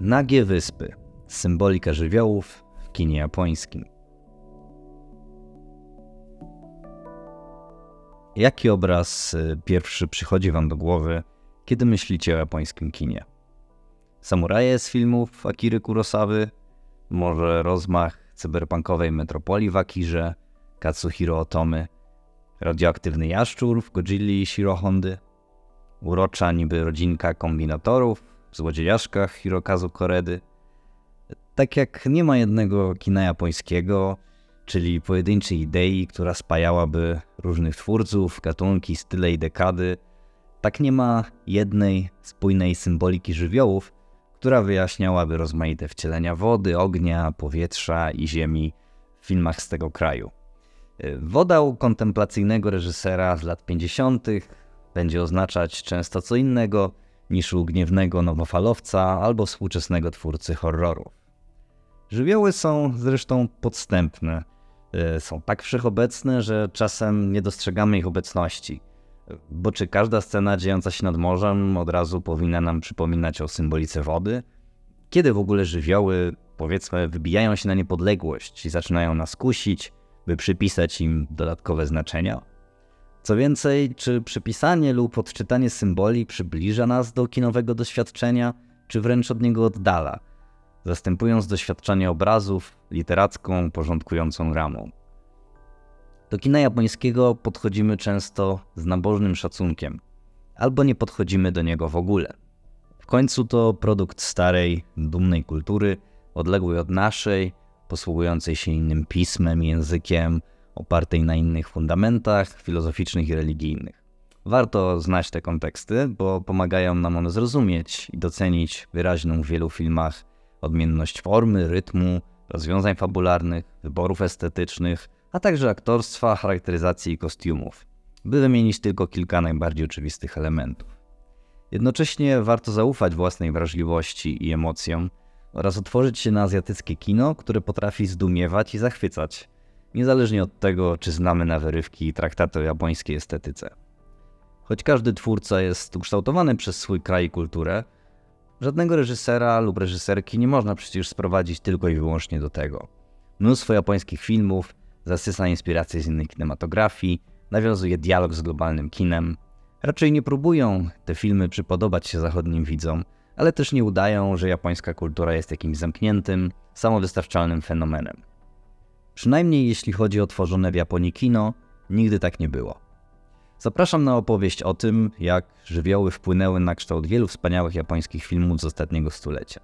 Nagie wyspy. Symbolika żywiołów w kinie japońskim. Jaki obraz y, pierwszy przychodzi Wam do głowy, kiedy myślicie o japońskim kinie? Samuraje z filmów Akiry Kurosawy? Może rozmach cyberpunkowej metropolii w Akirze? Katsuhiro Otomy? Radioaktywny jaszczur w Godzilli Shiro Hondy? Urocza niby rodzinka kombinatorów złodziejaszkach Hirokazu Koredy? Tak jak nie ma jednego kina japońskiego, czyli pojedynczej idei, która spajałaby różnych twórców, gatunki, style i dekady, tak nie ma jednej spójnej symboliki żywiołów, która wyjaśniałaby rozmaite wcielenia wody, ognia, powietrza i ziemi w filmach z tego kraju. Woda u kontemplacyjnego reżysera z lat 50. będzie oznaczać często co innego niż u gniewnego nowofalowca albo współczesnego twórcy horrorów. Żywioły są zresztą podstępne. E, są tak wszechobecne, że czasem nie dostrzegamy ich obecności. Bo czy każda scena dziejąca się nad morzem od razu powinna nam przypominać o symbolice wody? Kiedy w ogóle żywioły, powiedzmy, wybijają się na niepodległość i zaczynają nas kusić, by przypisać im dodatkowe znaczenia? Co więcej, czy przypisanie lub odczytanie symboli przybliża nas do kinowego doświadczenia, czy wręcz od niego oddala, zastępując doświadczenie obrazów literacką, porządkującą ramą? Do kina japońskiego podchodzimy często z nabożnym szacunkiem, albo nie podchodzimy do niego w ogóle. W końcu to produkt starej, dumnej kultury, odległej od naszej, posługującej się innym pismem, językiem, opartej na innych fundamentach filozoficznych i religijnych. Warto znać te konteksty, bo pomagają nam one zrozumieć i docenić wyraźną w wielu filmach odmienność formy, rytmu, rozwiązań fabularnych, wyborów estetycznych, a także aktorstwa, charakteryzacji i kostiumów, by wymienić tylko kilka najbardziej oczywistych elementów. Jednocześnie warto zaufać własnej wrażliwości i emocjom oraz otworzyć się na azjatyckie kino, które potrafi zdumiewać i zachwycać, niezależnie od tego, czy znamy na wyrywki traktaty o japońskiej estetyce. Choć każdy twórca jest ukształtowany przez swój kraj i kulturę, żadnego reżysera lub reżyserki nie można przecież sprowadzić tylko i wyłącznie do tego. Mnóstwo japońskich filmów zasysa inspiracje z innej kinematografii, nawiązuje dialog z globalnym kinem. Raczej nie próbują te filmy przypodobać się zachodnim widzom, ale też nie udają, że japońska kultura jest jakimś zamkniętym, samowystarczalnym fenomenem. Przynajmniej jeśli chodzi o tworzone w Japonii kino, nigdy tak nie było. Zapraszam na opowieść o tym, jak żywioły wpłynęły na kształt wielu wspaniałych japońskich filmów z ostatniego stulecia.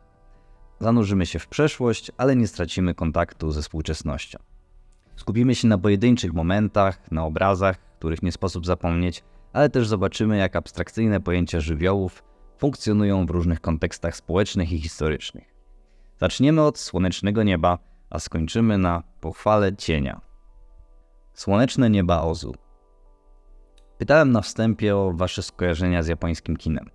Zanurzymy się w przeszłość, ale nie stracimy kontaktu ze współczesnością. Skupimy się na pojedynczych momentach, na obrazach, których nie sposób zapomnieć, ale też zobaczymy, jak abstrakcyjne pojęcia żywiołów funkcjonują w różnych kontekstach społecznych i historycznych. Zaczniemy od słonecznego nieba, a skończymy na pochwale cienia. Słoneczne nieba Ozu. Pytałem na wstępie o wasze skojarzenia z japońskim kinem.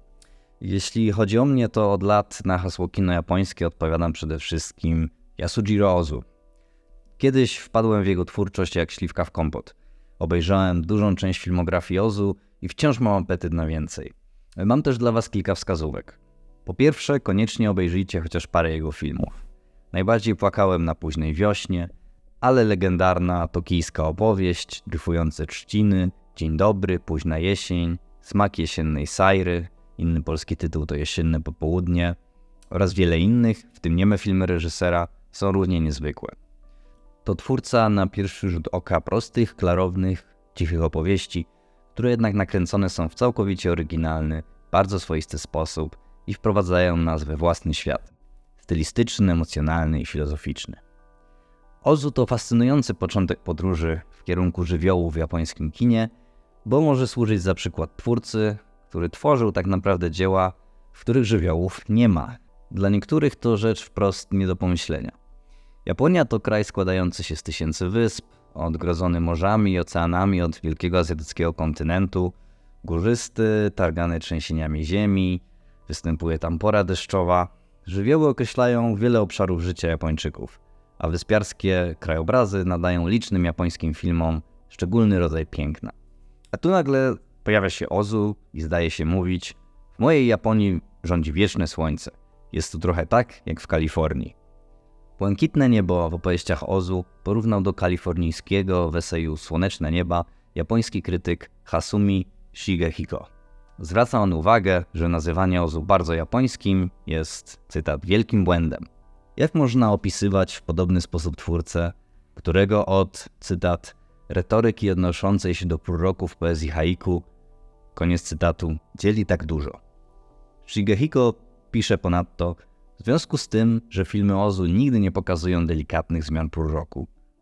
Jeśli chodzi o mnie, to od lat na hasło kino japońskie odpowiadam przede wszystkim Yasujiro Ozu, Kiedyś wpadłem w jego twórczość jak śliwka w kompot. Obejrzałem dużą część filmografii Ozu i wciąż mam apetyt na więcej. Mam też dla Was kilka wskazówek. Po pierwsze, koniecznie obejrzyjcie chociaż parę jego filmów. Najbardziej płakałem na późnej wiośnie, ale legendarna tokijska opowieść, dryfujące trzciny, Dzień dobry, późna jesień, Smak jesiennej sajry, inny polski tytuł to Jesienne popołudnie oraz wiele innych, w tym nieme filmy reżysera, są równie niezwykłe. To twórca na pierwszy rzut oka prostych, klarownych, cichych opowieści, które jednak nakręcone są w całkowicie oryginalny, bardzo swoisty sposób i wprowadzają nas we własny świat. Stylistyczny, emocjonalny i filozoficzny. Ozu to fascynujący początek podróży w kierunku żywiołu w japońskim kinie, bo może służyć za przykład twórcy, który tworzył tak naprawdę dzieła, w których żywiołów nie ma. Dla niektórych to rzecz wprost nie do pomyślenia. Japonia to kraj składający się z tysięcy wysp, odgrodzony morzami i oceanami od wielkiego azjatyckiego kontynentu, górzysty, targany trzęsieniami ziemi, występuje tam pora deszczowa. Żywioły określają wiele obszarów życia Japończyków, a wyspiarskie krajobrazy nadają licznym japońskim filmom szczególny rodzaj piękna. A tu nagle pojawia się Ozu i zdaje się mówić: W mojej Japonii rządzi wieczne słońce. Jest tu trochę tak, jak w Kalifornii. Błękitne niebo w opowieściach Ozu porównał do kalifornijskiego w eseju Słoneczne nieba japoński krytyk Hasumi Shigehiko. Zwraca on uwagę, że nazywanie Ozu bardzo japońskim jest, cytat, wielkim błędem. Jak można opisywać w podobny sposób twórcę, którego od, cytat, retoryki odnoszącej się do proroków poezji haiku, koniec cytatu, dzieli tak dużo. Shigehiko pisze ponadto, w związku z tym, że filmy Ozu nigdy nie pokazują delikatnych zmian pór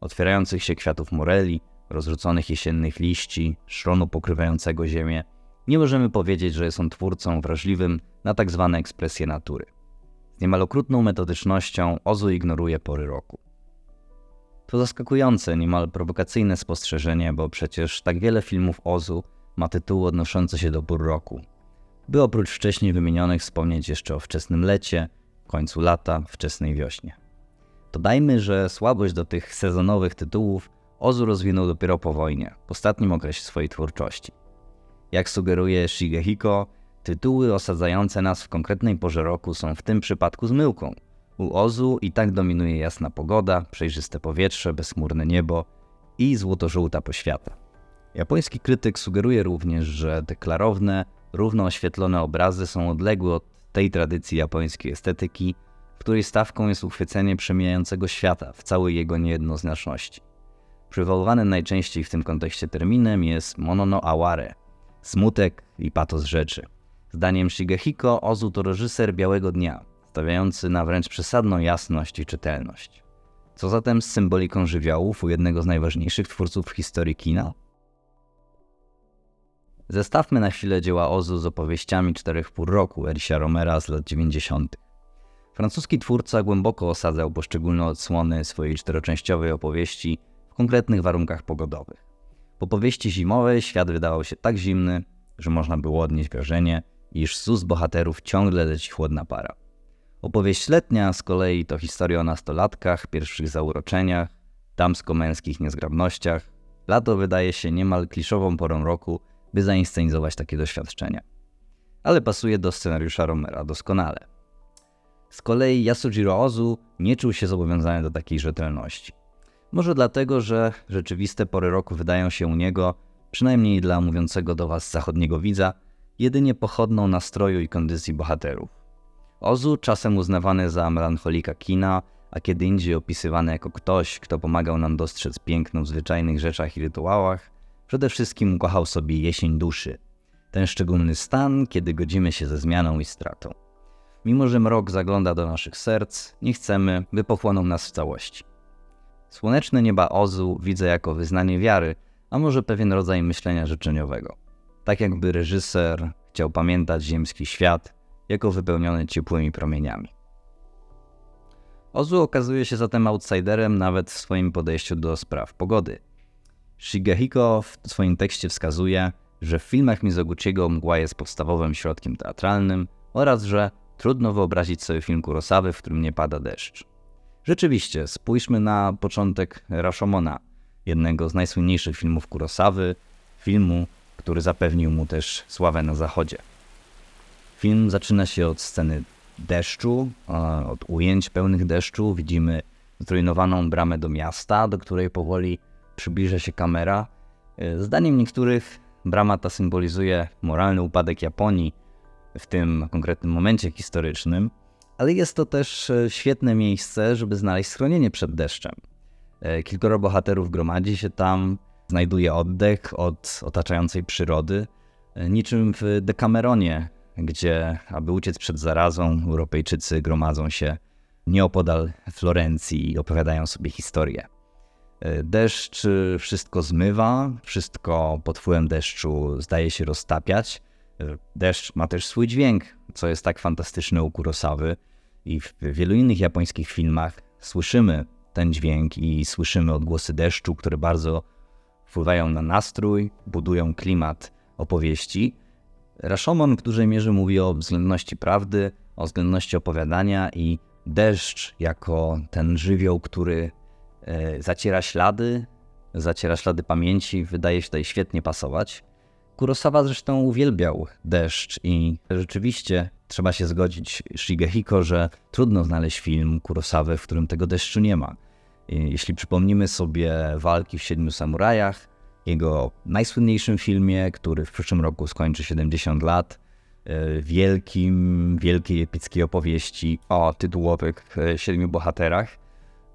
otwierających się kwiatów moreli, rozrzuconych jesiennych liści, szronu pokrywającego ziemię, nie możemy powiedzieć, że jest on twórcą wrażliwym na tak zwane ekspresje natury. Z niemal okrutną metodycznością Ozu ignoruje pory roku. To zaskakujące, niemal prowokacyjne spostrzeżenie, bo przecież tak wiele filmów Ozu ma tytuły odnoszące się do pór roku. By oprócz wcześniej wymienionych wspomnieć jeszcze o wczesnym lecie, końcu lata, wczesnej wiośnie. Dodajmy, że słabość do tych sezonowych tytułów Ozu rozwinął dopiero po wojnie, w ostatnim okresie swojej twórczości. Jak sugeruje Shigehiko, tytuły osadzające nas w konkretnej porze roku są w tym przypadku zmyłką. U Ozu i tak dominuje jasna pogoda, przejrzyste powietrze, bezchmurne niebo i złoto-żółta poświata. Japoński krytyk sugeruje również, że te klarowne, równo oświetlone obrazy są odległe od tej tradycji japońskiej estetyki, w której stawką jest uchwycenie przemijającego świata w całej jego niejednoznaczności. Przywoływanym najczęściej w tym kontekście terminem jest monono aware, smutek i patos rzeczy. Zdaniem Shigehiko Ozu to reżyser białego dnia, stawiający na wręcz przesadną jasność i czytelność. Co zatem z symboliką żywiołów u jednego z najważniejszych twórców w historii kina? Zestawmy na chwilę dzieła Ozu z opowieściami czterech pór roku Erisia Romera z lat 90. Francuski twórca głęboko osadzał poszczególne odsłony swojej czteroczęściowej opowieści w konkretnych warunkach pogodowych. Po powieści zimowej świat wydawał się tak zimny, że można było odnieść wrażenie, iż z ust bohaterów ciągle leci chłodna para. Opowieść letnia z kolei to historia o nastolatkach, pierwszych zauroczeniach, damsko-męskich niezgrabnościach. Lato wydaje się niemal kliszową porą roku, by zainscenizować takie doświadczenia. Ale pasuje do scenariusza Romera doskonale. Z kolei Yasujiro Ozu nie czuł się zobowiązany do takiej rzetelności. Może dlatego, że rzeczywiste pory roku wydają się u niego, przynajmniej dla mówiącego do was zachodniego widza, jedynie pochodną nastroju i kondycji bohaterów. Ozu, czasem uznawany za melancholika kina, a kiedy indziej opisywany jako ktoś, kto pomagał nam dostrzec piękno w zwyczajnych rzeczach i rytuałach, przede wszystkim kochał sobie jesień duszy, ten szczególny stan, kiedy godzimy się ze zmianą i stratą. Mimo, że mrok zagląda do naszych serc, nie chcemy, by pochłonął nas w całości. Słoneczne nieba Ozu widzę jako wyznanie wiary, a może pewien rodzaj myślenia życzeniowego. Tak jakby reżyser chciał pamiętać ziemski świat jako wypełniony ciepłymi promieniami. Ozu okazuje się zatem outsiderem nawet w swoim podejściu do spraw pogody. Shigehiko w swoim tekście wskazuje, że w filmach Mizoguchiego mgła jest podstawowym środkiem teatralnym oraz że trudno wyobrazić sobie film Kurosawy, w którym nie pada deszcz. Rzeczywiście, spójrzmy na początek Rashomona, jednego z najsłynniejszych filmów Kurosawy, filmu, który zapewnił mu też sławę na zachodzie. Film zaczyna się od sceny deszczu, od ujęć pełnych deszczu. Widzimy zrujnowaną bramę do miasta, do której powoli przybliża się kamera. Zdaniem niektórych brama ta symbolizuje moralny upadek Japonii w tym konkretnym momencie historycznym ale jest to też e, świetne miejsce, żeby znaleźć schronienie przed deszczem. E, kilkoro bohaterów gromadzi się tam, znajduje oddech od otaczającej przyrody, e, niczym w Decameronie, gdzie, aby uciec przed zarazą, Europejczycy gromadzą się nieopodal Florencji i opowiadają sobie historię. Deszcz wszystko zmywa, wszystko pod wpływem deszczu zdaje się roztapiać. Deszcz ma też swój dźwięk, co jest tak fantastyczne u Kurosawy. I w wielu innych japońskich filmach słyszymy ten dźwięk i słyszymy odgłosy deszczu, które bardzo wpływają na nastrój, budują klimat opowieści. Rashomon w dużej mierze mówi o względności prawdy, o względności opowiadania i deszcz jako ten żywioł, który e, zaciera ślady, zaciera ślady pamięci, wydaje się tutaj świetnie pasować. Kurosawa zresztą uwielbiał deszcz i rzeczywiście trzeba się zgodzić, Shigehiko, że trudno znaleźć film Kurosawy, w którym tego deszczu nie ma. Jeśli przypomnimy sobie walki w Siedmiu Samurajach, jego najsłynniejszym filmie, który w przyszłym roku skończy 70 lat, e, wielkim, wielkiej epickiej opowieści o tytułowych e, siedmiu bohaterach,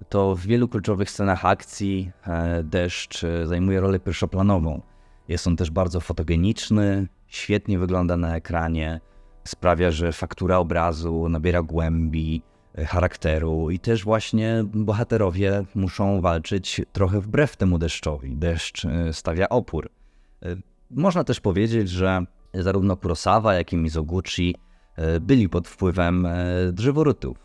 to w wielu kluczowych scenach akcji e, deszcz zajmuje rolę pierwszoplanową. Jest on też bardzo fotogeniczny, świetnie wygląda na ekranie, sprawia, że faktura obrazu nabiera głębi, e, charakteru i też właśnie bohaterowie muszą walczyć trochę wbrew temu deszczowi. Deszcz e, stawia opór. E, można też powiedzieć, że zarówno Kurosawa, jak i Mizoguchi byli pod wpływem drzeworytów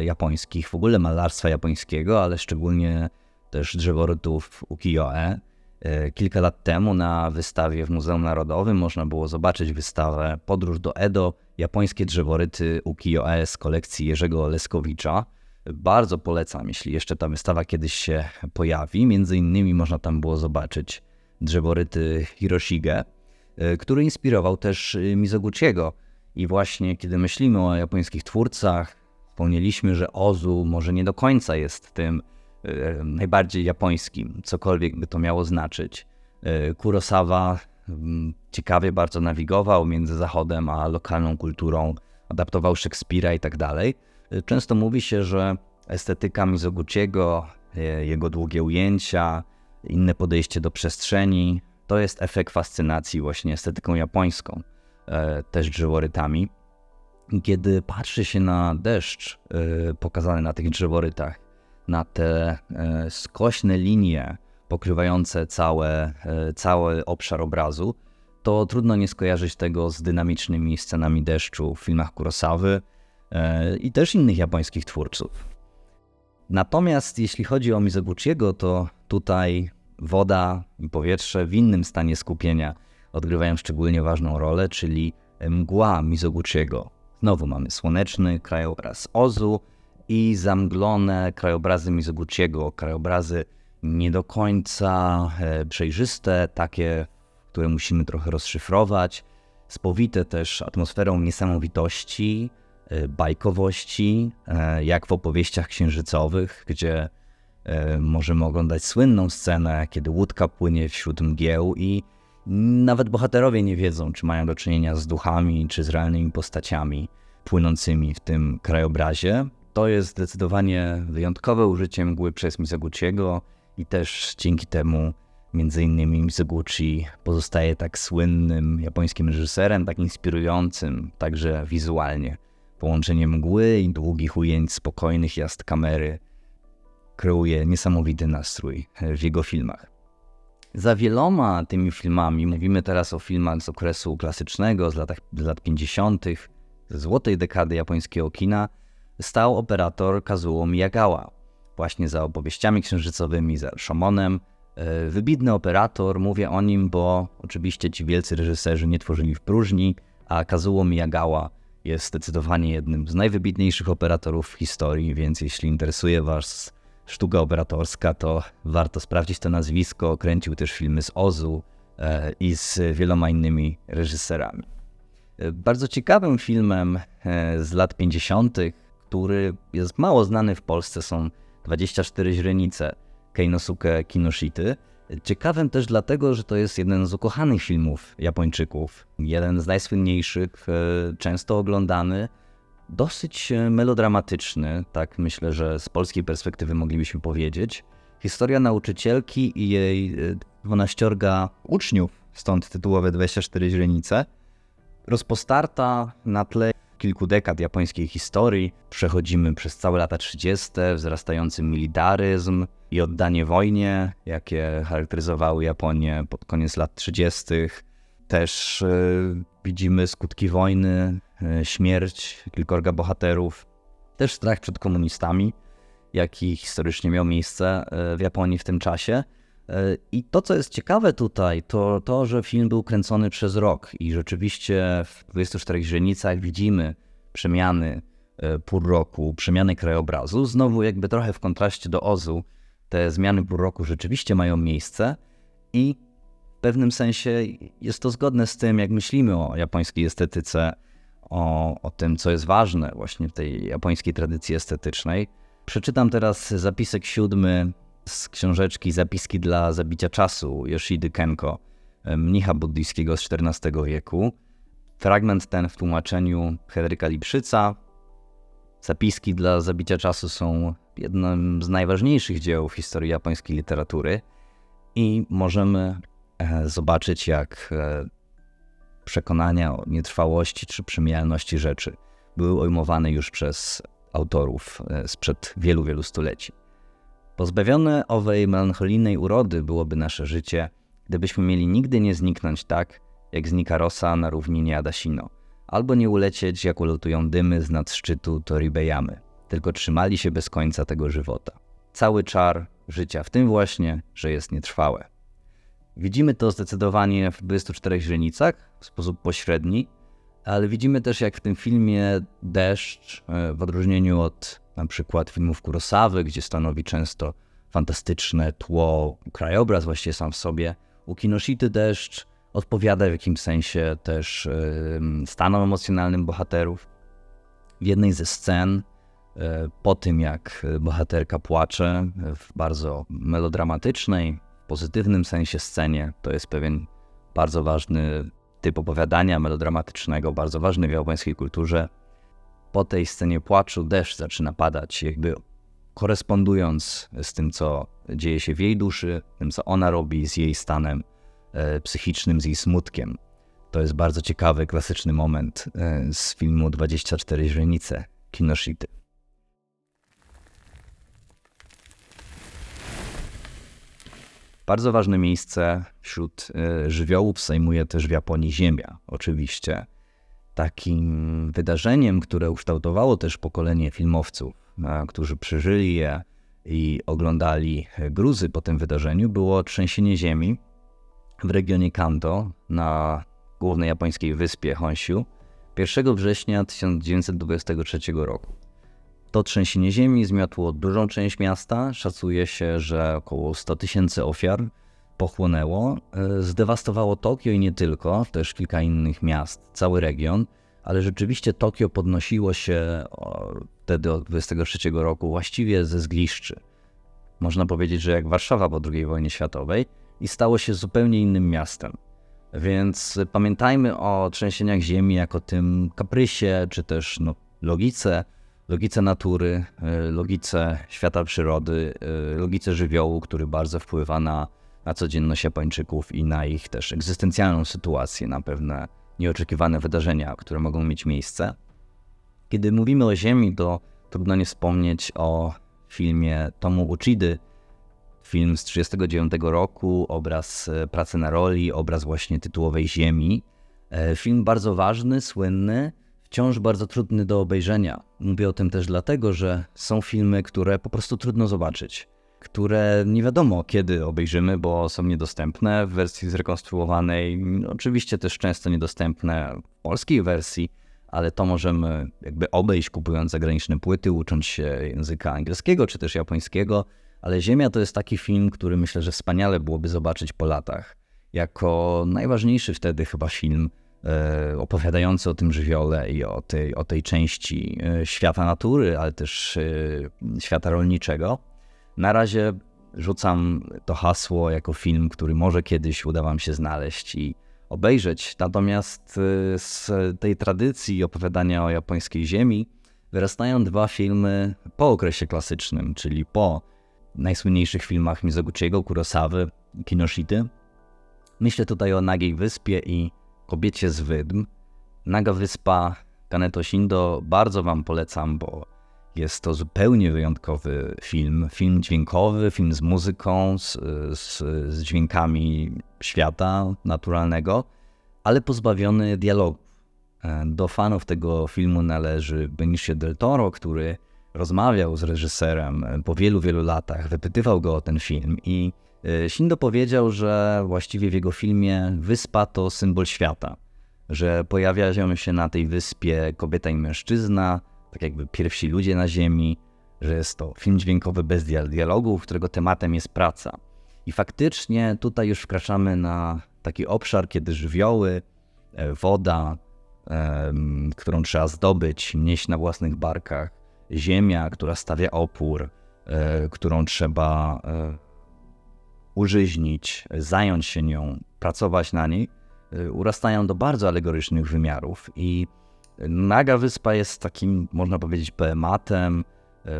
japońskich, w ogóle malarstwa japońskiego, ale szczególnie też drzeworytów ukiyo-e. E, kilka lat temu na wystawie w Muzeum Narodowym można było zobaczyć wystawę Podróż do Edo, japońskie drzeworyty ukiyo-e z kolekcji Jerzego Leskowicza. Bardzo polecam, jeśli jeszcze ta wystawa kiedyś się pojawi. Między innymi można tam było zobaczyć drzeworyty Hiroshige, e, który inspirował też Mizoguchiego. I właśnie kiedy myślimy o japońskich twórcach, wspomnieliśmy, że Ozu może nie do końca jest tym E, najbardziej japońskim, cokolwiek by to miało znaczyć. E, Kurosawa mm, ciekawie bardzo nawigował między Zachodem a lokalną kulturą, adaptował Szekspira i tak dalej. E, często mówi się, że estetyka Mizoguchiego, jego długie ujęcia, inne podejście do przestrzeni, to jest efekt fascynacji właśnie estetyką japońską, też drzeworytami. Kiedy patrzy się na deszcz pokazany na tych drzeworytach, na te e, skośne linie pokrywające całe, e, cały obszar obrazu, to trudno nie skojarzyć tego z dynamicznymi scenami deszczu w filmach Kurosawy e, i też innych japońskich twórców. Natomiast jeśli chodzi o Mizoguchiego, to tutaj woda i powietrze w innym stanie skupienia odgrywają szczególnie ważną rolę, czyli mgła Mizoguchiego. Znowu mamy słoneczny krajobraz Ozu, i zamglone krajobrazy Mizoguchiego, krajobrazy nie do końca e, przejrzyste, takie, które musimy trochę rozszyfrować, spowite też atmosferą niesamowitości, e, bajkowości, e, jak w opowieściach księżycowych, gdzie możemy oglądać słynną scenę, kiedy łódka płynie wśród mgieł i nawet bohaterowie nie wiedzą, czy mają do czynienia z duchami, czy z realnymi postaciami płynącymi w tym krajobrazie. To jest zdecydowanie wyjątkowe użycie mgły przez Mizoguchiego i też dzięki temu między innymi Mizoguchi pozostaje tak słynnym japońskim reżyserem, tak inspirującym także wizualnie. Połączenie mgły i długich ujęć spokojnych jazd kamery kreuje niesamowity nastrój w jego filmach. Za wieloma tymi filmami, mówimy teraz o filmach z okresu klasycznego, z, latach, z lat 50., ze złotej dekady japońskiego kina, stał operator Kazuo Miyagawa, właśnie za opowieściami księżycowymi, za Shomonem. E, wybitny operator, mówię o nim, bo oczywiście ci wielcy reżyserzy nie tworzyli w próżni, a Kazuo Miyagawa jest zdecydowanie jednym z najwybitniejszych operatorów w historii, więc jeśli interesuje Was sztuka operatorska, to warto sprawdzić to nazwisko. Kręcił też filmy z Ozu e, i z wieloma innymi reżyserami. E, bardzo ciekawym filmem z lat 50., który jest mało znany w Polsce, są 24 źrenice Keinosuke Kinoshity. Ciekawym też dlatego, że to jest jeden z ukochanych filmów Japończyków. Jeden z najsłynniejszych, e, często oglądany, dosyć e, melodramatyczny, tak myślę, że z polskiej perspektywy moglibyśmy powiedzieć. Historia nauczycielki i jej 12 e, uczniów, stąd tytułowe 24 źrenice, rozpostarta na tle kilku dekad japońskiej historii. Przechodzimy przez całe lata 30., wzrastający militaryzm i oddanie wojnie, jakie charakteryzowały Japonię pod koniec lat 30. Też yy, widzimy skutki wojny, yy, śmierć kilkorga bohaterów, też strach przed komunistami, jaki historycznie miał miejsce yy, w Japonii w tym czasie. I to, co jest ciekawe tutaj, to to, że film był kręcony przez rok i rzeczywiście w 24 źrenicach widzimy przemiany e, pół roku, przemiany krajobrazu. Znowu jakby trochę w kontraście do Ozu, te zmiany pół roku rzeczywiście mają miejsce i pewnym sensie jest to zgodne z tym, jak myślimy o japońskiej estetyce, o, o tym, co jest ważne właśnie w tej japońskiej tradycji estetycznej. Przeczytam teraz zapisek siódmy z książeczki Zapiski dla zabicia czasu Yoshidi Kenko, mnicha buddyjskiego z XIV wieku. Fragment ten w tłumaczeniu Henryka Lipszyca. Zapiski dla zabicia czasu są jednym z najważniejszych dzieł w historii japońskiej literatury i możemy e, zobaczyć, jak e, przekonania o nietrwałości czy przemijalności rzeczy były ujmowane już przez autorów e, sprzed wielu, wielu stuleci. Pozbawione owej melancholijnej urody byłoby nasze życie, gdybyśmy mieli nigdy nie zniknąć tak, jak znika rosa na równinie Adasino, albo nie ulecieć, jak ulotują dymy z nad szczytu Toribeyamy, tylko trzymali się bez końca tego żywota. Cały czar życia w tym właśnie, że jest nietrwałe. Widzimy to zdecydowanie w 24 źrenicach w sposób pośredni, ale widzimy też, jak w tym filmie deszcz, e, w odróżnieniu od na przykład filmów Kurosawy, gdzie stanowi często fantastyczne tło, krajobraz właściwie sam w sobie, u Kinoshity deszcz odpowiada w jakimś sensie też stanom emocjonalnym bohaterów. W jednej ze scen, e, po tym jak bohaterka płacze w bardzo melodramatycznej, pozytywnym sensie scenie, to jest pewien bardzo ważny typ opowiadania melodramatycznego, bardzo ważny w japońskiej kulturze. Po tej scenie płaczu deszcz zaczyna padać, jakby korespondując z tym, co dzieje się w jej duszy, tym, co ona robi z jej stanem e, psychicznym, z jej smutkiem. To jest bardzo ciekawy, klasyczny moment e, z filmu 24 źrenice Kinoshity. Bardzo ważne miejsce wśród e, żywiołów zajmuje też w Japonii ziemia, oczywiście. Takim wydarzeniem, które ukształtowało też pokolenie filmowców, którzy przeżyli je i oglądali gruzy po tym wydarzeniu, było trzęsienie ziemi w regionie Kanto na głównej japońskiej wyspie Honshu 1 września 1923 roku. To trzęsienie ziemi zmiotło dużą część miasta. Szacuje się, że około 100 tysięcy ofiar pochłonęło. E, zdewastowało Tokio i nie tylko, też kilka innych miast, cały region, ale rzeczywiście Tokio podnosiło się wtedy od 23 roku właściwie ze zgliszczy. Można powiedzieć, że jak Warszawa po II wojnie światowej i stało się zupełnie innym miastem. Więc pamiętajmy o trzęsieniach ziemi jako tym kaprysie, czy też no, logice, logice natury, e, logice świata przyrody, e, logice żywiołu, który bardzo wpływa na, na codzienność Japończyków i na ich też egzystencjalną sytuację, na pewne nieoczekiwane wydarzenia, które mogą mieć miejsce. Kiedy mówimy o Ziemi, to trudno nie wspomnieć o filmie Tomu Uchidy, film z 1939 roku, obraz e, Pracy na roli, obraz właśnie tytułowej Ziemi. Film bardzo ważny, słynny, wciąż bardzo trudny do obejrzenia. Mówię o tym też dlatego, że są filmy, które po prostu trudno zobaczyć, które nie wiadomo kiedy obejrzymy, bo są niedostępne w wersji zrekonstruowanej, oczywiście też często niedostępne w polskiej wersji, ale to możemy jakby obejść kupując zagraniczne płyty, ucząc się języka angielskiego czy też japońskiego, ale Ziemia to jest taki film, który myślę, że wspaniale byłoby zobaczyć po latach. Jako najważniejszy wtedy chyba film E, opowiadający o tym żywiole i o tej, o tej części e, świata natury, ale też e, świata rolniczego. Na razie rzucam to hasło jako film, który może kiedyś uda Wam się znaleźć i obejrzeć. Natomiast z tej tradycji opowiadania o japońskiej ziemi wyrastają dwa filmy po okresie klasycznym, czyli po najsłynniejszych filmach Mizoguchiego, Kurosawy, Kinoshity. Myślę tutaj o Nagiej Wyspie i Kobiecie z Wydm. Naga Wyspa Kaneto Shindo bardzo Wam polecam, bo jest to zupełnie wyjątkowy film. Film dźwiękowy, film z muzyką, z, z, z dźwiękami świata naturalnego, ale pozbawiony dialogów. E, do fanów tego filmu należy Benicio del Toro, który rozmawiał z reżyserem po wielu, wielu latach, wypytywał go o ten film i E, Shindo powiedział, że właściwie w jego filmie wyspa to symbol świata, że pojawiają się na tej wyspie kobieta i mężczyzna, tak jakby pierwsi ludzie na ziemi, że jest to film dźwiękowy bez dialogów, którego tematem jest praca. I faktycznie tutaj już wkraczamy na taki obszar, kiedy żywioły, e, woda, którą trzeba zdobyć, nieść na własnych barkach, ziemia, która stawia opór, e, którą trzeba e, użyźnić, zająć się nią, pracować na niej, urastają do bardzo alegorycznych wymiarów. I Naga Wyspa jest takim, można powiedzieć, poematem,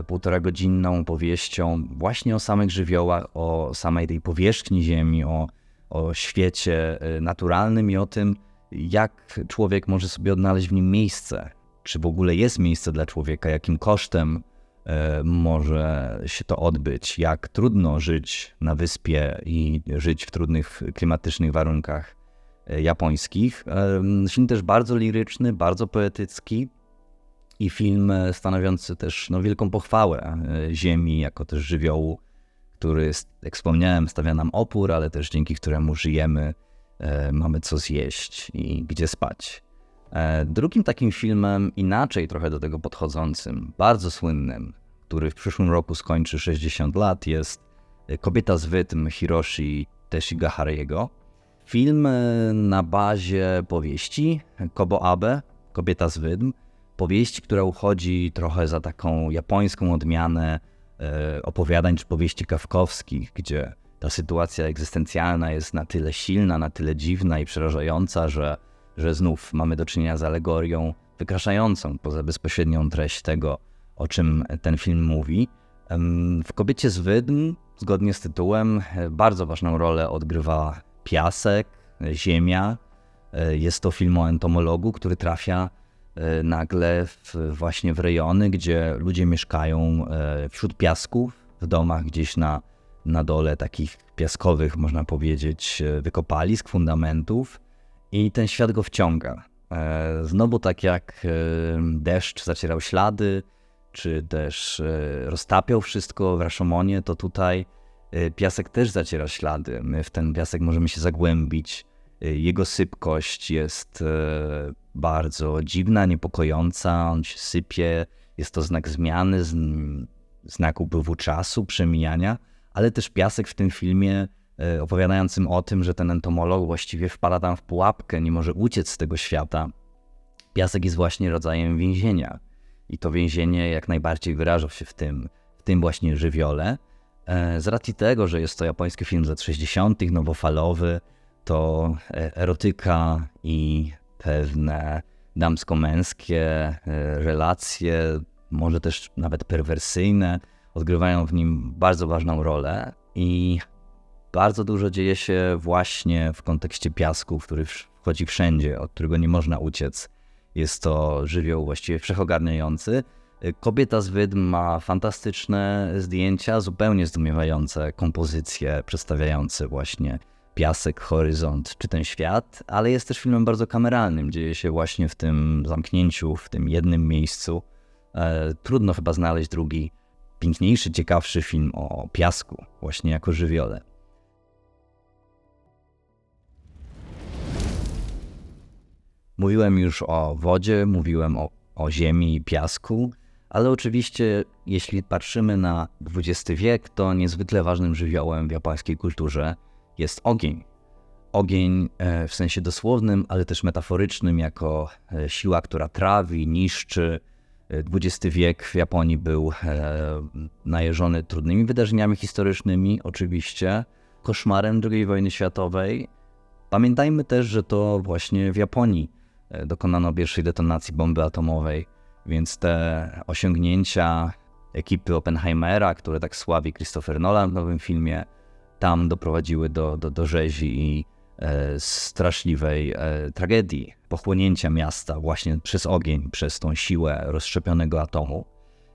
półtora godzinną powieścią właśnie o samych żywiołach, o samej tej powierzchni Ziemi, o o świecie y, naturalnym i o tym, jak człowiek może sobie odnaleźć w nim miejsce. Czy w ogóle jest miejsce dla człowieka, jakim kosztem y, może się to odbyć, jak trudno żyć na wyspie i żyć w trudnych klimatycznych warunkach japońskich. Film też bardzo liryczny, bardzo poetycki i film stanowiący też no, wielką pochwałę Ziemi jako też żywiołu który, jak wspomniałem, stawia nam opór, ale też dzięki któremu żyjemy, e, mamy co zjeść i gdzie spać. E, drugim takim filmem, inaczej trochę do tego podchodzącym, bardzo słynnym, który w przyszłym roku skończy 60 lat, jest Kobieta z Wytm Hiroshi Teshigahariego. Film e, na bazie powieści Kobo Abe, Kobieta z Wydm. Powieść, która uchodzi trochę za taką japońską odmianę E, opowiadań czy powieści kawkowskich, gdzie ta sytuacja egzystencjalna jest na tyle silna, na tyle dziwna i przerażająca, że, że znów mamy do czynienia z alegorią wykraszającą poza bezpośrednią treść tego, o czym ten film mówi. W Kobiecie z Wydm, zgodnie z tytułem, e, bardzo ważną rolę odgrywa piasek, ziemia. E, jest to film o entomologu, który trafia E, nagle w, właśnie w rejony, gdzie ludzie mieszkają e, wśród piasków, w domach gdzieś na, na dole takich piaskowych, można powiedzieć, wykopalisk, fundamentów i ten świat go wciąga. Znowu tak jak deszcz zacierał ślady, czy też roztapiał wszystko w Rashomonie, to tutaj piasek też zaciera ślady. My w ten piasek możemy się zagłębić. Jego sypkość jest bardzo dziwna, niepokojąca, on się sypie, jest to znak zmiany, znak upływu czasu, przemijania, ale też piasek w tym filmie opowiadającym o tym, że ten entomolog właściwie wpada tam w pułapkę, nie może uciec z tego świata. Piasek jest właśnie rodzajem więzienia i to więzienie jak najbardziej wyraża się w tym, w tym właśnie żywiole. E, z racji tego, że jest to japoński film z lat 60., nowofalowy, to e, erotyka i pewne damsko-męskie e, relacje, może też nawet perwersyjne, odgrywają w nim bardzo ważną rolę i bardzo dużo dzieje się właśnie w kontekście piasku, który wchodzi wszędzie, od którego nie można uciec. Jest to żywioł właściwie wszechogarniający. E, Kobieta z Wydm ma fantastyczne zdjęcia, zupełnie zdumiewające kompozycje przedstawiające właśnie piasek, horyzont czy ten świat, ale jest też filmem bardzo kameralnym. Dzieje się właśnie w tym zamknięciu, w tym jednym miejscu. E, trudno chyba znaleźć drugi, piękniejszy, ciekawszy film o piasku, właśnie jako żywiole. Mówiłem już o wodzie, mówiłem o, o ziemi i piasku, ale oczywiście, jeśli patrzymy na XX wiek, to niezwykle ważnym żywiołem w japońskiej kulturze jest ogień. Ogień e, w sensie dosłownym, ale też metaforycznym, jako e, siła, która trawi, niszczy. XX e, wiek w Japonii był najeżony trudnymi wydarzeniami historycznymi, oczywiście, koszmarem II wojny światowej. Pamiętajmy też, że to właśnie w Japonii dokonano pierwszej detonacji bomby atomowej, więc te osiągnięcia ekipy Oppenheimera, które tak sławi Christopher Nolan w nowym filmie, tam doprowadziły do, do, do rzezi i e, straszliwej e, tragedii pochłonięcia miasta właśnie przez ogień, przez tą siłę rozszczepionego atomu.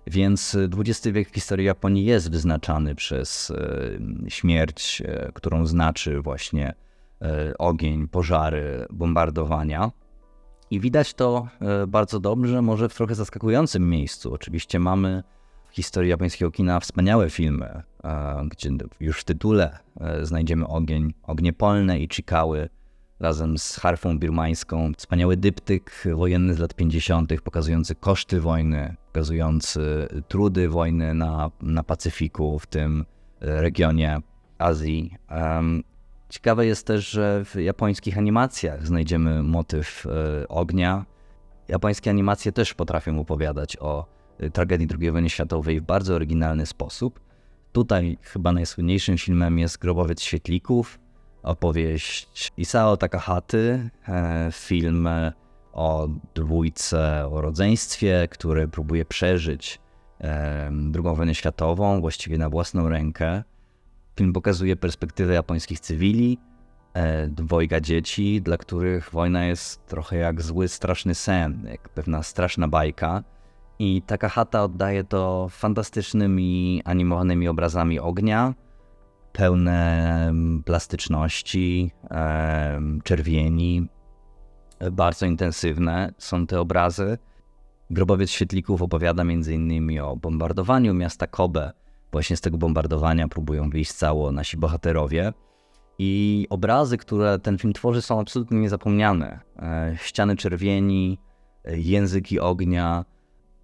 Więc XX wiek w historii Japonii jest wyznaczany przez e, śmierć, e, którą znaczy właśnie e, ogień, pożary, bombardowania. I widać to e, bardzo dobrze, może w trochę zaskakującym miejscu. Oczywiście mamy historii japońskiego kina wspaniałe filmy, e, gdzie już w tytule e, znajdziemy ogień, ognie polne i Chikały razem z harfą birmańską. Wspaniały dyptyk wojenny z lat 50., pokazujący koszty wojny, pokazujący trudy wojny na, na Pacyfiku, w tym regionie Azji. Ciekawe jest też, że w japońskich animacjach znajdziemy motyw e, ognia. Japońskie animacje też potrafią opowiadać o e, tragedii II wojny światowej w bardzo oryginalny sposób. Tutaj chyba najsłynniejszym filmem jest Grobowiec Świetlików, opowieść Isao Takahaty, e, film o dwójce o rodzeństwie, które próbuje przeżyć II wojnę światową właściwie na własną rękę. Film pokazuje perspektywę japońskich cywili, e, dwojga dzieci, dla których wojna jest trochę jak zły, straszny sen, jak pewna straszna bajka. I taka chata oddaje to fantastycznymi animowanymi obrazami ognia, pełne plastyczności, czerwieni, bardzo intensywne są te obrazy. Grobowiec Świetlików opowiada m.in. o bombardowaniu miasta Kobe. Właśnie z tego bombardowania próbują wyjść cało nasi bohaterowie. I obrazy, które ten film tworzy, są absolutnie niezapomniane. E, ściany czerwieni, e, języki ognia,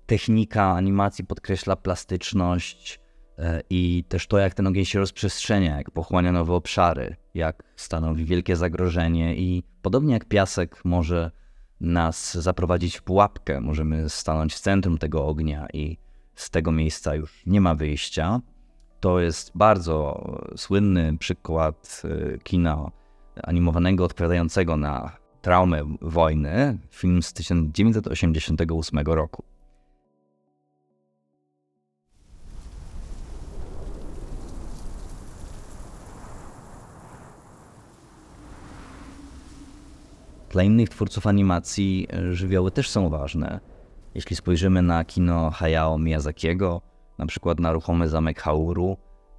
technika animacji podkreśla plastyczność e, i też to, jak ten ogień się rozprzestrzenia, jak pochłania nowe obszary, jak stanowi wielkie zagrożenie i podobnie jak piasek może nas zaprowadzić w pułapkę. Możemy stanąć w centrum tego ognia i z tego miejsca już nie ma wyjścia. To jest bardzo słynny przykład y, kina animowanego odpowiadającego na traumę wojny. Film z 1988 roku. Dla innych twórców animacji e, żywioły też są ważne. Jeśli spojrzymy na kino Hayao Miyazakiego, na przykład na ruchomy zamek Hauru,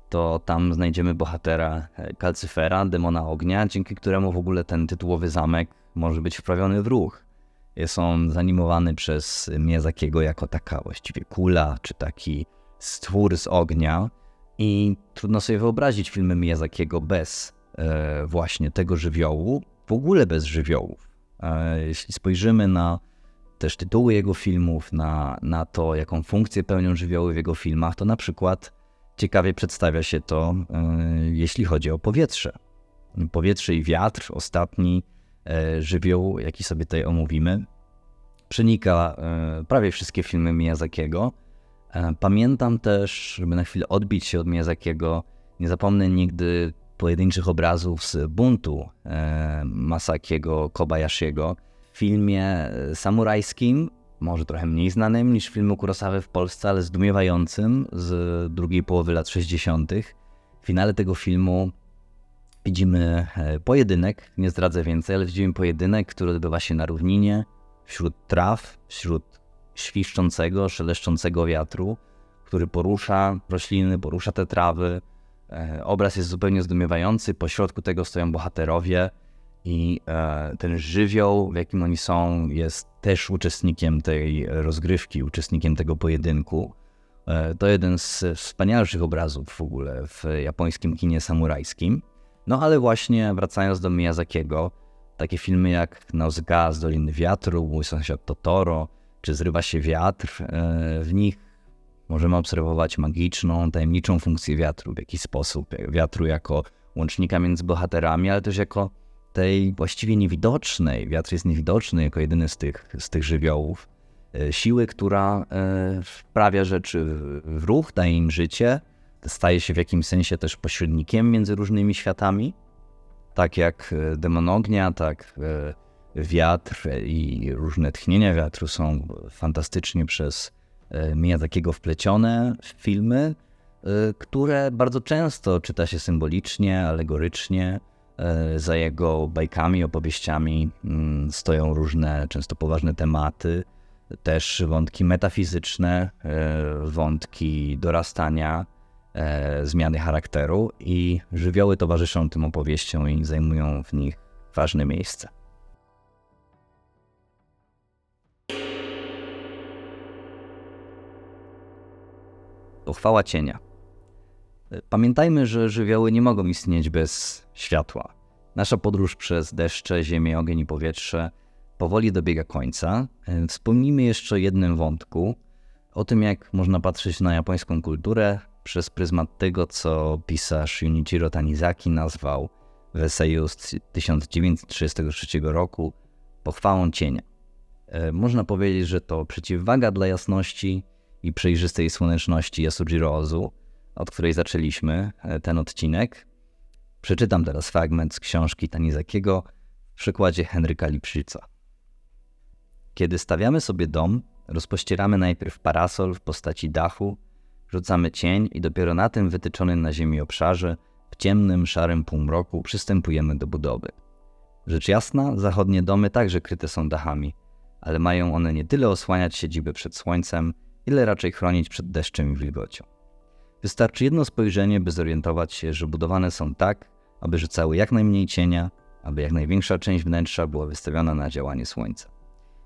to tam znajdziemy bohatera e, Kalcyfera, demona ognia, dzięki któremu w ogóle ten tytułowy zamek może być wprawiony w ruch. Jest on zanimowany przez Miyazakiego jako taka właściwie kula, czy taki stwór z ognia i trudno sobie wyobrazić filmy Miyazakiego bez e, właśnie tego żywiołu, w ogóle bez żywiołów. E, jeśli spojrzymy na też tytuły jego filmów, na, na to, jaką funkcję pełnią żywioły w jego filmach, to na przykład ciekawie przedstawia się to, e, jeśli chodzi o powietrze. Powietrze i wiatr, ostatni e, żywioł, jaki sobie tutaj omówimy, przenika prawie wszystkie filmy Miyazakiego. Pamiętam też, żeby na chwilę odbić się od Miyazakiego, nie zapomnę nigdy pojedynczych obrazów z buntu e, Masakiego Kobayashiego filmie e, samurajskim, może trochę mniej znanym niż filmu Kurosawy w Polsce, ale zdumiewającym z drugiej połowy lat 60. W finale tego filmu widzimy e, pojedynek, nie zdradzę więcej, ale widzimy pojedynek, który odbywa się na równinie, wśród traw, wśród świszczącego, szeleszczącego wiatru, który porusza rośliny, porusza te trawy, E, obraz jest zupełnie zdumiewający, po środku tego stoją bohaterowie i e, ten żywioł, w jakim oni są, jest też uczestnikiem tej rozgrywki, uczestnikiem tego pojedynku. E, to jeden z wspanialszych obrazów w ogóle w japońskim kinie samurajskim. No ale właśnie wracając do Miyazakiego, takie filmy jak Nausga z Doliny Wiatru, Mój sąsiad Totoro, czy Zrywa się wiatr, w nich możemy obserwować magiczną, tajemniczą funkcję wiatru w jakiś sposób. Wiatru jako łącznika między bohaterami, ale też jako tej właściwie niewidocznej, wiatr jest niewidoczny jako jedyny z tych, z tych żywiołów, e, siły, która e, wprawia rzeczy w ruch, daje im życie, staje się w jakimś sensie też pośrednikiem między różnymi światami, tak jak e, demon ognia, tak wiatr i różne tchnienia wiatru są fantastycznie przez takiego wplecione w filmy, które bardzo często czyta się symbolicznie, alegorycznie. E, za jego bajkami, opowieściami mm, stoją różne, często poważne tematy, też wątki metafizyczne, wątki dorastania, zmiany charakteru i żywioły towarzyszą tym opowieściom i zajmują w nich ważne miejsce. Pochwała cienia. Pamiętajmy, że żywioły nie mogą istnieć bez światła. Nasza podróż przez deszcze, ziemię, ogień i powietrze powoli dobiega końca. Wspomnijmy jeszcze o jednym wątku, o tym jak można patrzeć na japońską kulturę przez pryzmat tego, co pisarz Junichiro Tanizaki nazwał w eseju z 1933 roku pochwałą cienia. E, można powiedzieć, że to przeciwwaga dla jasności i przejrzystej słoneczności Yasujiro Ozu, od której zaczęliśmy e, ten odcinek. Przeczytam teraz fragment z książki Tanizakiego w przykładzie Henryka Lipszyca. Kiedy stawiamy sobie dom, rozpościeramy najpierw parasol w postaci dachu, rzucamy cień i dopiero na tym wytyczonym na ziemi obszarze, w ciemnym, szarym półmroku przystępujemy do budowy. Rzecz jasna, zachodnie domy także kryte są dachami, ale mają one nie tyle osłaniać siedziby przed słońcem, ile raczej chronić przed deszczem i wilgocią. Wystarczy jedno spojrzenie, by zorientować się, że budowane są tak, aby rzucały jak najmniej cienia, aby jak największa część wnętrza była wystawiona na działanie słońca.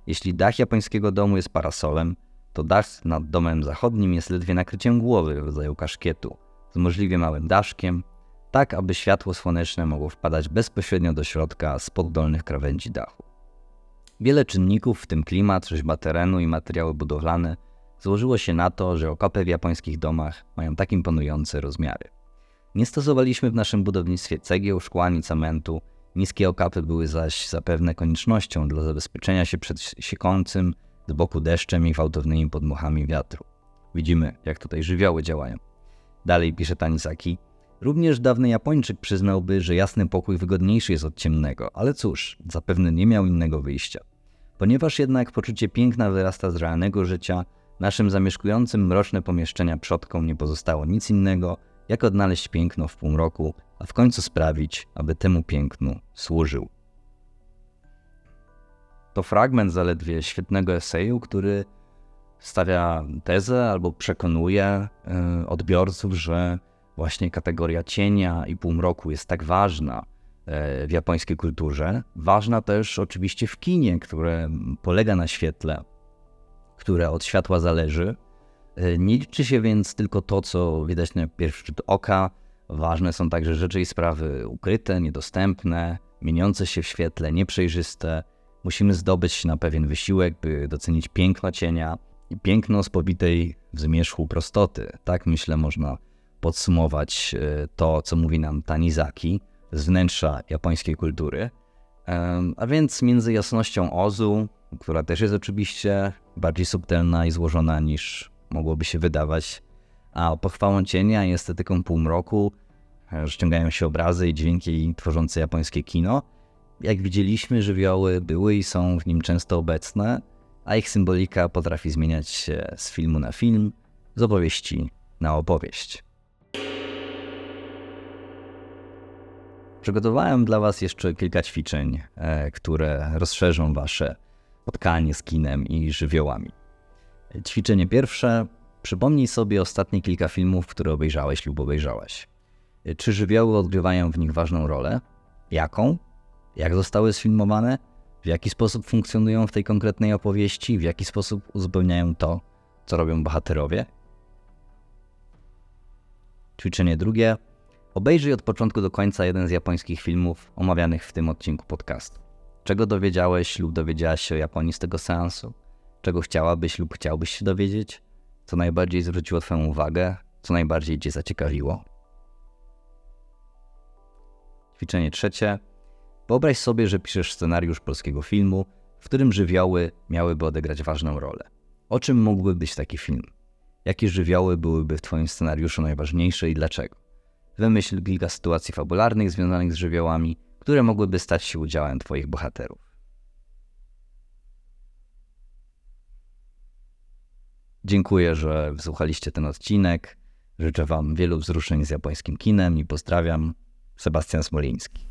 Jeśli dach japońskiego domu jest parasolem, to dach nad domem zachodnim jest ledwie nakryciem głowy w rodzaju kaszkietu, z możliwie małym daszkiem, tak aby światło słoneczne mogło wpadać bezpośrednio do środka spod dolnych krawędzi dachu. Wiele czynników, w tym klimat, rzeźba terenu i materiały budowlane, złożyło się na to, że okopy w japońskich domach mają tak imponujące rozmiary. Nie stosowaliśmy w naszym budownictwie cegieł, szkła ani cementu, niskie okapy były zaś zapewne koniecznością dla zabezpieczenia się przed siekącym z boku deszczem i gwałtownymi podmuchami wiatru. Widzimy, jak tutaj żywioły działają. Dalej pisze Tanisaki. Również dawny Japończyk przyznałby, że jasny pokój wygodniejszy jest od ciemnego, ale cóż, zapewne nie miał innego wyjścia. Ponieważ jednak poczucie piękna wyrasta z realnego życia, naszym zamieszkującym mroczne pomieszczenia przodkom nie pozostało nic innego, jak odnaleźć piękno w półmroku, a w końcu sprawić, aby temu pięknu służył. To fragment zaledwie świetnego eseju, który stawia tezę albo przekonuje y, odbiorców, że właśnie kategoria cienia i półmroku jest tak ważna y, w japońskiej kulturze. Ważna też oczywiście w kinie, które polega na świetle, które od światła zależy. Y, nie liczy się więc tylko to, co widać na pierwszy rzut oka. Ważne są także rzeczy i sprawy ukryte, niedostępne, mieniące się w świetle, nieprzejrzyste musimy zdobyć na pewien wysiłek, by docenić piękno cienia i piękno spowitej w zmierzchu prostoty. Tak myślę można podsumować e, to, co mówi nam Tanizaki z wnętrza japońskiej kultury. A więc między jasnością Ozu, która też jest oczywiście bardziej subtelna i złożona niż mogłoby się wydawać, a pochwałą cienia i estetyką półmroku ściągają się obrazy i dźwięki tworzące japońskie kino – jak widzieliśmy, żywioły były i są w nim często obecne, a ich symbolika potrafi zmieniać się z filmu na film, z opowieści na opowieść. Przygotowałem dla Was jeszcze kilka ćwiczeń, e, które rozszerzą Wasze spotkanie z kinem i żywiołami. Ćwiczenie pierwsze. Przypomnij sobie ostatnie kilka filmów, które obejrzałeś lub obejrzałaś. Czy żywioły odgrywają w nich ważną rolę? Jaką? jak zostały sfilmowane, w jaki sposób funkcjonują w tej konkretnej opowieści, w jaki sposób uzupełniają to, co robią bohaterowie. Ćwiczenie drugie. Obejrzyj od początku do końca jeden z japońskich filmów omawianych w tym odcinku podcastu. Czego dowiedziałeś lub dowiedziałaś się o Japonii z tego seansu? Czego chciałabyś lub chciałbyś się dowiedzieć? Co najbardziej zwróciło Twoją uwagę? Co najbardziej Cię zaciekawiło? Ćwiczenie trzecie. Wyobraź sobie, że piszesz scenariusz polskiego filmu, w którym żywioły miałyby odegrać ważną rolę. O czym mógłby być taki film? Jakie żywioły byłyby w Twoim scenariuszu najważniejsze i dlaczego? Wymyśl kilka sytuacji fabularnych związanych z żywiołami, które mogłyby stać się udziałem Twoich bohaterów. Dziękuję, że wysłuchaliście ten odcinek. Życzę Wam wielu wzruszeń z japońskim kinem i pozdrawiam. Sebastian Smoliński.